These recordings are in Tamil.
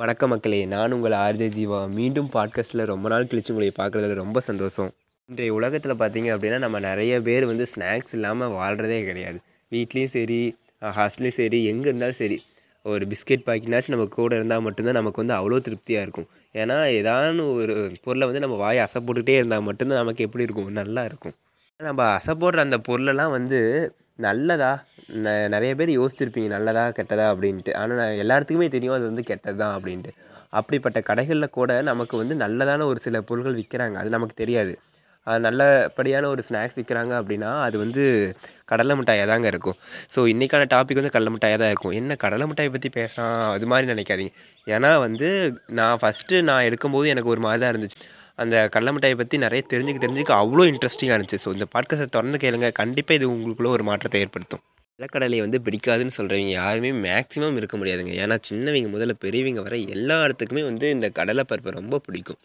வணக்கம் மக்களே. நான் உங்கள் ஆர்ஜே ஜீவா. மீண்டும் பாட்காஸ்ட்டில் ரொம்ப நாள் கழிச்சு உங்களை பார்க்குறதுல ரொம்ப சந்தோஷம். இன்றைய உலகத்தில் பார்த்தீங்க அப்படின்னா நம்ம நிறைய பேர் வந்து ஸ்நாக்ஸ் இல்லாமல் வாழ்கிறதே கிடையாது. வீட்லேயும் சரி ஹாஸ்டல்லையும் சரி எங்கே இருந்தாலும் சரி ஒரு பிஸ்கெட் பாக்கினாச்சும் நம்ம கூட இருந்தால் மட்டும்தான் நமக்கு வந்து அவ்வளோ திருப்தியாக இருக்கும். ஏன்னா ஏதான ஒரு பொருளை வந்து நம்ம வாய் அசை போட்டுக்கிட்டே இருந்தால் மட்டும்தான் நமக்கு எப்படி இருக்கும்? நல்லா இருக்கும். நம்ம அசை போடுற அந்த பொருளெல்லாம் வந்து நல்லதா? ந நிறைய பேர் யோசிச்சிருப்பீங்க நல்லதா கெட்டதா அப்படின்ட்டு. ஆனால் நான் எல்லாத்துக்குமே தெரியும் அது வந்து கெட்டது தான் அப்படின்ட்டு. அப்படிப்பட்ட கடைகளில் கூட நமக்கு வந்து நல்லதான ஒரு சில பொருட்கள் விற்கிறாங்க அது நமக்கு தெரியாது. அது நல்லபடியான ஒரு ஸ்நாக்ஸ் விற்கிறாங்க அப்படின்னா அது வந்து கடலை மிட்டாயாக தாங்க இருக்கும். ஸோ இன்றைக்கான டாபிக் வந்து கடலை மிட்டாயாக தான் இருக்கும். என்ன கடலை மிட்டாயை பற்றி பேசுகிறான் அது மாதிரி நினைக்காதீங்க. ஏன்னா வந்து நான் ஃபஸ்ட்டு நான் எடுக்கும்போது எனக்கு ஒரு மாதிரி தான் இருந்துச்சு. அந்த கடலை மிட்டாயை பற்றி நிறைய தெரிஞ்சுக்க தெரிஞ்சுக்க அவ்வளோ இன்ட்ரெஸ்டிங்காக இருந்துச்சு. ஸோ இந்த பாட்காஸ்ட்டை திறந்து கேளுங்க. கண்டிப்பாக இது உங்களுக்குள்ள ஒரு மாற்றத்தை ஏற்படுத்தும். நிலக்கடலையை வந்து பிடிக்காதுன்னு சொல்கிறவங்க யாருமே மேக்ஸிமம் இருக்க முடியாதுங்க. ஏன்னா சின்னவங்க முதல்ல பெரியவங்க வர எல்லாத்துக்குமே வந்து இந்த கடலை பருப்பை ரொம்ப பிடிக்கும்.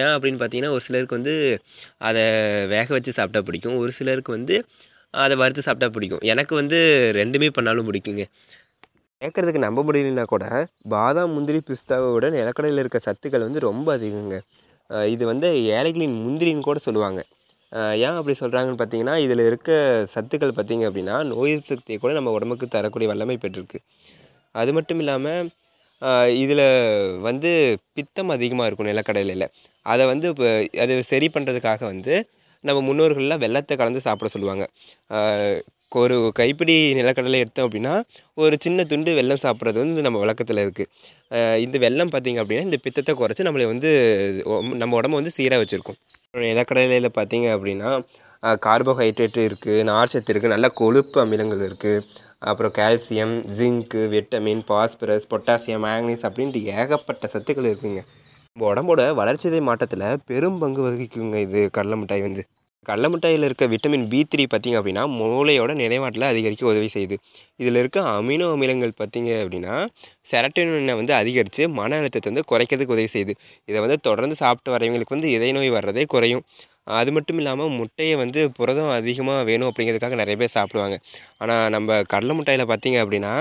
ஏன் அப்படின்னு பார்த்தீங்கன்னா ஒரு சிலருக்கு வந்து அதை வேக வச்சு சாப்பிட்டா பிடிக்கும். ஒரு சிலருக்கு வந்து அதை வறுத்து சாப்பிட்டா பிடிக்கும். எனக்கு வந்து ரெண்டுமே பண்ணாலும் பிடிக்குங்க. கேட்குறதுக்கு நம்ப முடியலனா கூட பாதாம் முந்திரி பிஸ்தாவை விட நிலக்கடலையில் இருக்க சத்துக்கள் வந்து ரொம்ப அதிகங்க. இது வந்து ஏழைகளின் முந்திரின்னு கூட சொல்லுவாங்க. ஏன் அப்படி சொல்கிறாங்கன்னு பார்த்தீங்கன்னா இதில் இருக்க சத்துக்கள் பார்த்தீங்க அப்படின்னா நோய் எதிர்ப்பு சக்தியை கூட நம்ம உடம்புக்கு தரக்கூடிய வல்லமை பெற்றிருக்கு. அது மட்டும் இல்லாமல் இதில் வந்து பித்தம் அதிகமாக இருக்கும் நிலக்கடலையில். அதை வந்து இப்போ அது சரி பண்ணுறதுக்காக வந்து நம்ம முன்னோர்கள்லாம் வெள்ளத்தை கலந்து சாப்பிட சொல்லுவாங்க. ஒரு கைப்பிடி நிலக்கடலை எடுத்தோம் அப்படின்னா ஒரு சின்ன துண்டு வெல்லம் சாப்பிட்றது வந்து நம்ம வழக்கத்தில் இருக்குது இந்த வெல்லம் பார்த்திங்க அப்படின்னா இந்த பித்தத்தை குறைச்சி நம்மளை வந்து நம்ம உடம்ப வந்து சீராக வச்சுருக்கும். நிலக்கடலையில் பார்த்தீங்க அப்படின்னா கார்போஹைட்ரேட் இருக்குது நார்ச்சத்து இருக்குது நல்ல கொழுப்பு அமிலங்கள் இருக்குது அப்புறம் calcium zinc vitamin phosphorus potassium magnesium அப்படின்ட்டு ஏகப்பட்ட சத்துக்கள் இருக்குங்க. நம்ம உடம்போட வளர்ச்சிதை மாற்றத்தில் பெரும் பங்கு வகிக்குங்க இது கடலை மிட்டாய் வந்து. கடலை மிட்டாயில் இருக்க விட்டமின் பி த்ரீ பார்த்திங்க அப்படின்னா மூளையோட நினைவாற்றலை அதிகரிக்க உதவி செய்யுது. இதில் இருக்க அமினோ அமிலங்கள் பார்த்திங்க அப்படின்னா செரட்டோனினை வந்து அதிகரித்து மன அழுத்தத்தை வந்து குறைக்கிறதுக்கு உதவி செய்யுது. இதை வந்து தொடர்ந்து சாப்பிட்டு வரவங்களுக்கு வந்து இதய நோய் வர்றதே குறையும். அது மட்டும் இல்லாமல் முட்டையை வந்து புரதம் அதிகமாக வேணும் அப்படிங்கிறதுக்காக நிறைய பேர் சாப்பிடுவாங்க. ஆனால் நம்ம கடலை முட்டையில் பார்த்திங்க அப்படின்னா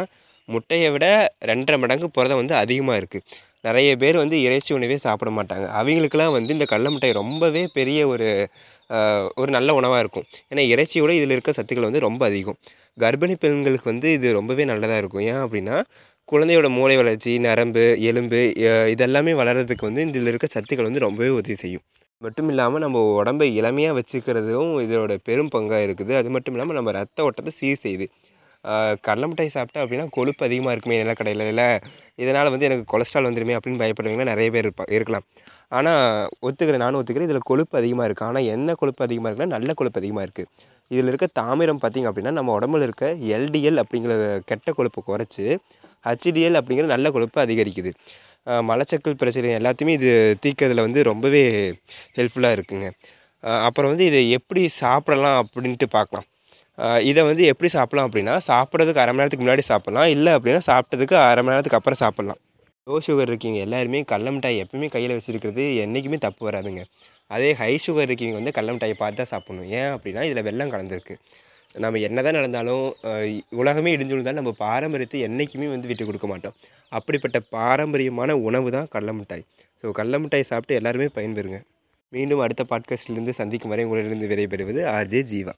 முட்டையை விட ரெண்டரை மடங்கு புரதம் வந்து அதிகமாக இருக்குது நிறைய பேர் வந்து இறைச்சி உணவே சாப்பிட மாட்டாங்க. அவங்களுக்கெல்லாம் வந்து இந்த கடலை மிட்டாய் ரொம்பவே பெரிய ஒரு ஒரு நல்ல உணவாக இருக்கும். ஏன்னா இறைச்சியோட இதில் இருக்க சத்துக்கள் வந்து ரொம்ப அதிகம். கர்ப்பிணி பெண்களுக்கு வந்து இது ரொம்பவே நல்லதாக இருக்கும். ஏன் அப்படின்னா குழந்தையோட மூளை வளர்ச்சி நரம்பு எலும்பு இதெல்லாமே வளர்கிறதுக்கு வந்து இதில் இருக்க சத்துக்கள் வந்து ரொம்பவே உதவி செய்யும். மட்டும் இல்லாமல் நம்ம உடம்பை இளமையாக வச்சுக்கிறதும் இதோட பெரும் பங்காக இருக்குது. அது மட்டும் இல்லாமல் நம்ம ரத்த ஓட்டத்தை சீர் செய்யுது கடலை மிட்டாய் சாப்பிட்டா அப்படின்னா கொழுப்பு அதிகமாக இருக்குமே நிலக்கடையில் இதனால் வந்து எனக்கு கொலஸ்ட்ரால் வந்துடுமே அப்படின்னு பயப்படுறவங்க நிறைய பேர் இருப்பா இருக்கலாம். ஆனால் ஒத்துக்கிறேன் நானும் ஒத்துக்கிறேன். இதில் கொழுப்பு அதிகமாக இருக்குது ஆனால் என்ன கொழுப்பு அதிகமாக இருக்குன்னா நல்ல கொழுப்பு அதிகமாக இருக்குது இதில் இருக்க தாமிரம் பார்த்திங்க அப்படின்னா நம்ம உடம்புல இருக்க எல்டிஎல் அப்படிங்கிற கெட்ட கொழுப்பை குறைச்சி ஹச்டிஎல் அப்படிங்கிற நல்ல கொழுப்பு அதிகரிக்குது. மலச்சக்கல் பிரச்சனை எல்லாத்தையுமே இது தீக்கிறதுல வந்து ரொம்பவே ஹெல்ப்ஃபுல்லாக இருக்குங்க. அப்புறம் வந்து இதை எப்படி சாப்பிடலாம் அப்படின்ட்டு பார்க்கலாம். இதை வந்து எப்படி சாப்பிட்லாம் அப்படின்னா சாப்பிட்றதுக்கு அரை மணி நேரத்துக்கு முன்னாடி சாப்பிட்லாம் இல்லை அப்படின்னா சாப்பிட்டதுக்கு அரை மணி நேரத்துக்கு அப்புறம் சாப்பிட்லாம். லோ சுகர் இருக்கீங்க எல்லாருமே கடல மிட்டாய் எப்பவுமே கையில் வச்சுருக்கிறது என்றைக்குமே தப்பு வராதுங்க. அதே ஹை சுகர் இருக்கீங்க வந்து கடல மிட்டாயை பார்த்து தான் சாப்பிட்ணும். ஏன் அப்படின்னா இதில் வெள்ளம் கலந்துருக்கு. நம்ம என்ன தான் நடந்தாலும் உலகமே இடிஞ்சு விழுந்தாலும் நம்ம பாரம்பரியத்தை என்றைக்குமே வந்து விட்டு கொடுக்க மாட்டோம். அப்படிப்பட்ட பாரம்பரியமான உணவு தான் கடல மிட்டாய். ஸோ கடல மிட்டாய் சாப்பிட்டு எல்லாருமே பயன்பெறுங்க. மீண்டும் அடுத்த பாட்காஸ்ட்லேருந்து சந்திக்கும் வரை உங்களிடம் விடைபெறுவது ஆர்ஜே ஜீவா.